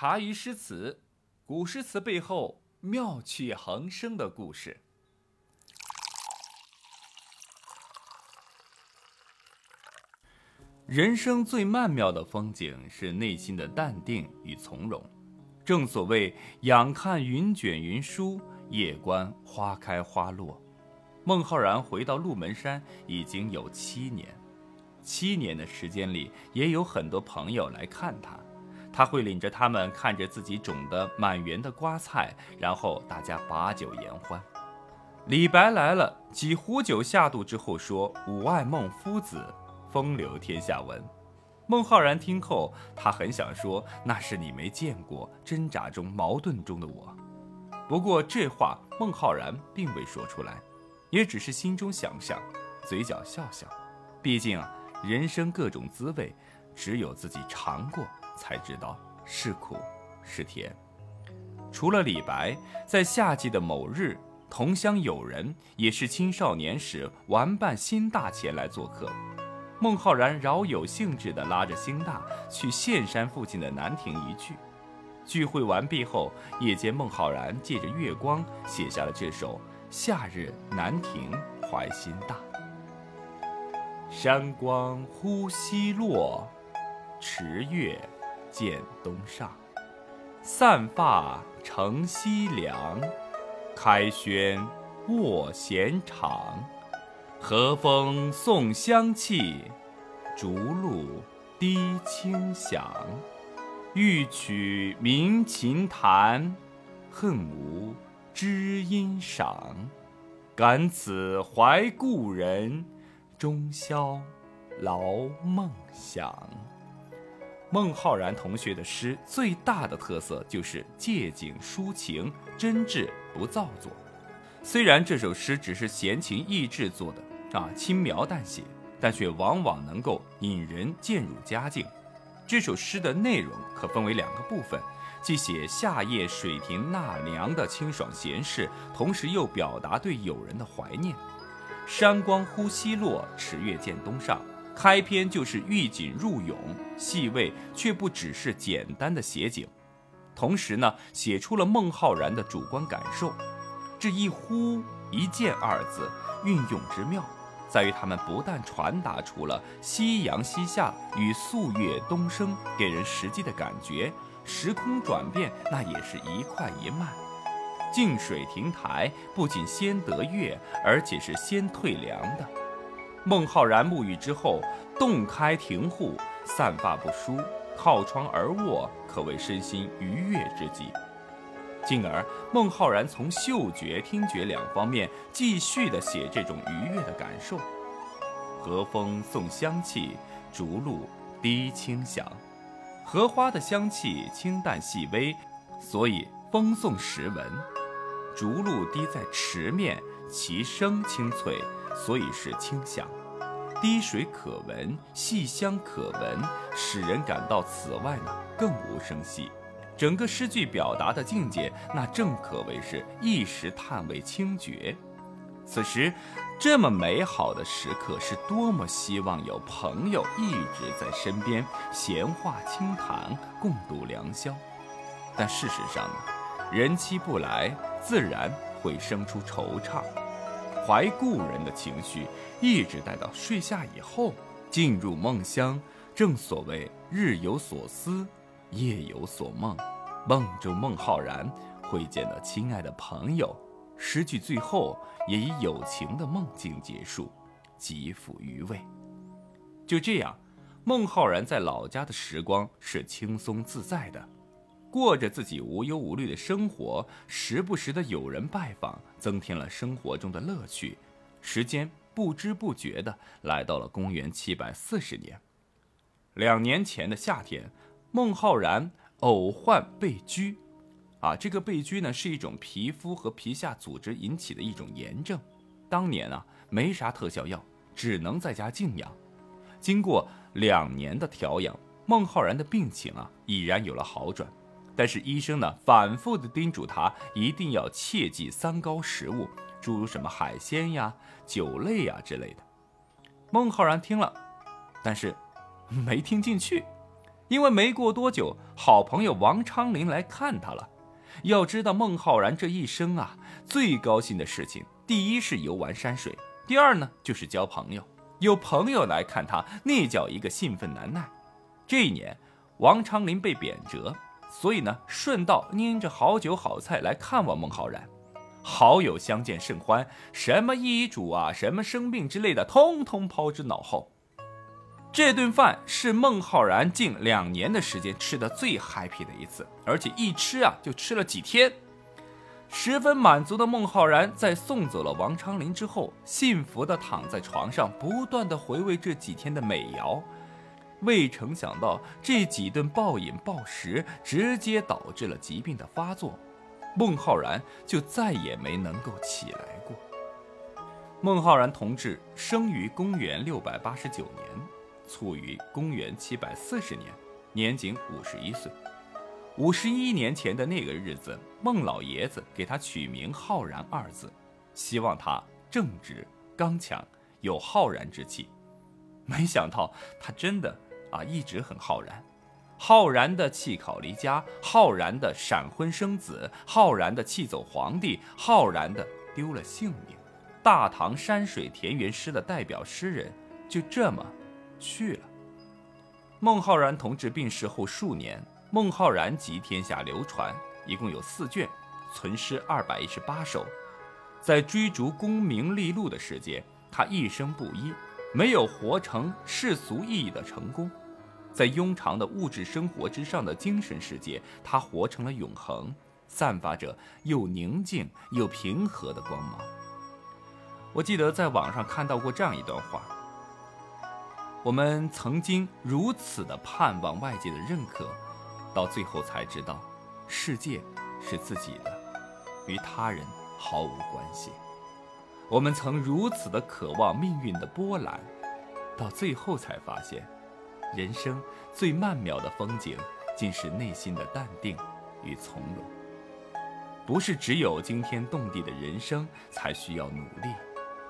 茶余诗词，古诗词背后妙趣横生的故事。人生最曼妙的风景是内心的淡定与从容。正所谓“仰看云卷云舒，夜观花开花落”。孟浩然回到鹿门山已经有七年，七年的时间里，也有很多朋友来看他。他会领着他们看着自己种的满园的瓜菜，然后大家把酒言欢。李白来了，几壶酒下肚之后说：“吾爱孟夫子，风流天下闻。”孟浩然听后，他很想说：“那是你没见过挣扎中、矛盾中的我。”不过这话孟浩然并未说出来，也只是心中想想，嘴角笑笑。毕竟啊，人生各种滋味，只有自己尝过。才知道是苦是甜。除了李白，在夏季的某日，同乡友人也是青少年时玩伴辛大前来做客。孟浩然饶有兴致地拉着辛大去岘山附近的南亭一聚。聚会完毕后，夜间孟浩然借着月光写下了这首《夏日南亭怀辛大》：山光忽西落，池月。见东上，散发乘西凉，开轩卧闲场。和风送香气，竹露滴清响。欲取鸣琴弹，恨无知音赏。感此怀故人，终宵劳梦想。孟浩然同学的诗最大的特色就是借景抒情，真挚不造作。虽然这首诗只是闲情逸致做的，啊，轻描淡写，但却往往能够引人渐入佳境。这首诗的内容可分为两个部分，既写夏夜水亭纳凉的清爽闲适，同时又表达对友人的怀念。山光忽西落，池月见东上。开篇就是寓景入咏，细味却不只是简单的写景，同时呢，写出了孟浩然的主观感受。这一呼一见二字运用之妙，在于他们不但传达出了夕阳西下与素月东升给人实际的感觉，时空转变那也是一快一慢。净水亭台不仅先得月，而且是先退凉的。孟浩然沐浴之后，洞开庭户，散发不舒，靠窗而卧，可谓身心愉悦之极。进而，孟浩然从嗅觉、听觉两方面继续的写这种愉悦的感受。和风送香气，竹露滴清响。荷花的香气清淡细微，所以风送时闻；竹露滴在池面，其声清脆。所以是清香，滴水可闻，细香可闻，使人感到此外呢更无声息。整个诗句表达的境界，那正可谓是一时叹为清绝。此时这么美好的时刻，是多么希望有朋友一直在身边，闲话轻谈，共度良宵。但事实上呢，人妻不来，自然会生出惆怅。怀故人的情绪一直待到睡下以后，进入梦乡。正所谓日有所思，夜有所梦。梦中孟浩然会见到亲爱的朋友，诗句最后也以友情的梦境结束，极富余味。就这样，孟浩然在老家的时光是轻松自在的。过着自己无忧无虑的生活，时不时的有人拜访，增添了生活中的乐趣。时间不知不觉的来到了公元七百四十年，两年前的夏天，孟浩然偶患背疽，啊，这个背疽呢是一种皮肤和皮下组织引起的一种炎症。当年啊没啥特效药，只能在家静养。经过两年的调养，孟浩然的病情啊已然有了好转。但是医生呢，反复的叮嘱他一定要切忌三高食物，诸如什么海鲜呀、酒类呀之类的。孟浩然听了，但是没听进去，因为没过多久，好朋友王昌龄来看他了。要知道孟浩然这一生啊，最高兴的事情，第一是游玩山水，第二呢就是交朋友。有朋友来看他，那叫一个兴奋难耐。这一年，王昌龄被贬谪，所以呢，顺道拎着好酒好菜来看望孟浩然。好友相见甚欢，什么医嘱啊，什么生病之类的，通通抛之脑后。这顿饭是孟浩然近两年的时间吃的最 happy 的一次，而且一吃啊就吃了几天。十分满足的孟浩然在送走了王昌龄之后，幸福的躺在床上，不断的回味这几天的美肴。未曾想到，这几顿暴饮暴食，直接导致了疾病的发作。孟浩然就再也没能够起来过。孟浩然同志生于公元六百八十九年，卒于公元七百四十年，年仅五十一岁。五十一年前的那个日子，孟老爷子给他取名浩然二字，希望他正直刚强，有浩然之气。没想到他真的啊，一直很浩然。浩然的弃考离家，浩然的闪婚生子，浩然的气走皇帝，浩然的丢了性命。大唐山水田园诗的代表诗人就这么去了。孟浩然同志病逝后数年，孟浩然集天下流传，一共有四卷，存诗二百一十八首。在追逐功名利禄的世界，他一生不一，没有活成世俗意义的成功。在庸常的物质生活之上的精神世界，他活成了永恒，散发着又宁静又平和的光芒。我记得在网上看到过这样一段话：我们曾经如此的盼望外界的认可，到最后才知道，世界是自己的，与他人毫无关系。我们曾如此的渴望命运的波澜，到最后才发现。人生最曼妙的风景，竟是内心的淡定与从容。不是只有惊天动地的人生才需要努力，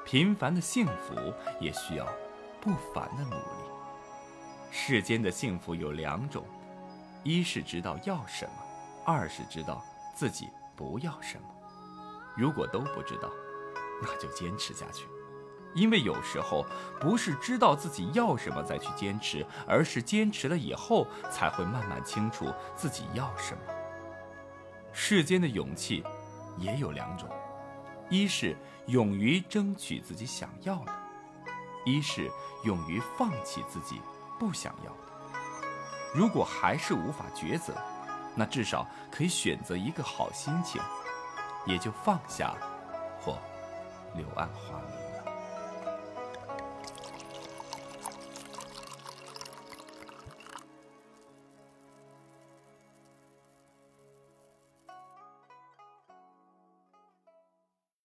平凡的幸福也需要不凡的努力。世间的幸福有两种：一是知道要什么，二是知道自己不要什么。如果都不知道，那就坚持下去。因为有时候不是知道自己要什么再去坚持，而是坚持了以后才会慢慢清楚自己要什么。世间的勇气也有两种，一是勇于争取自己想要的，一是勇于放弃自己不想要的。如果还是无法抉择，那至少可以选择一个好心情，也就放下或柳暗花明。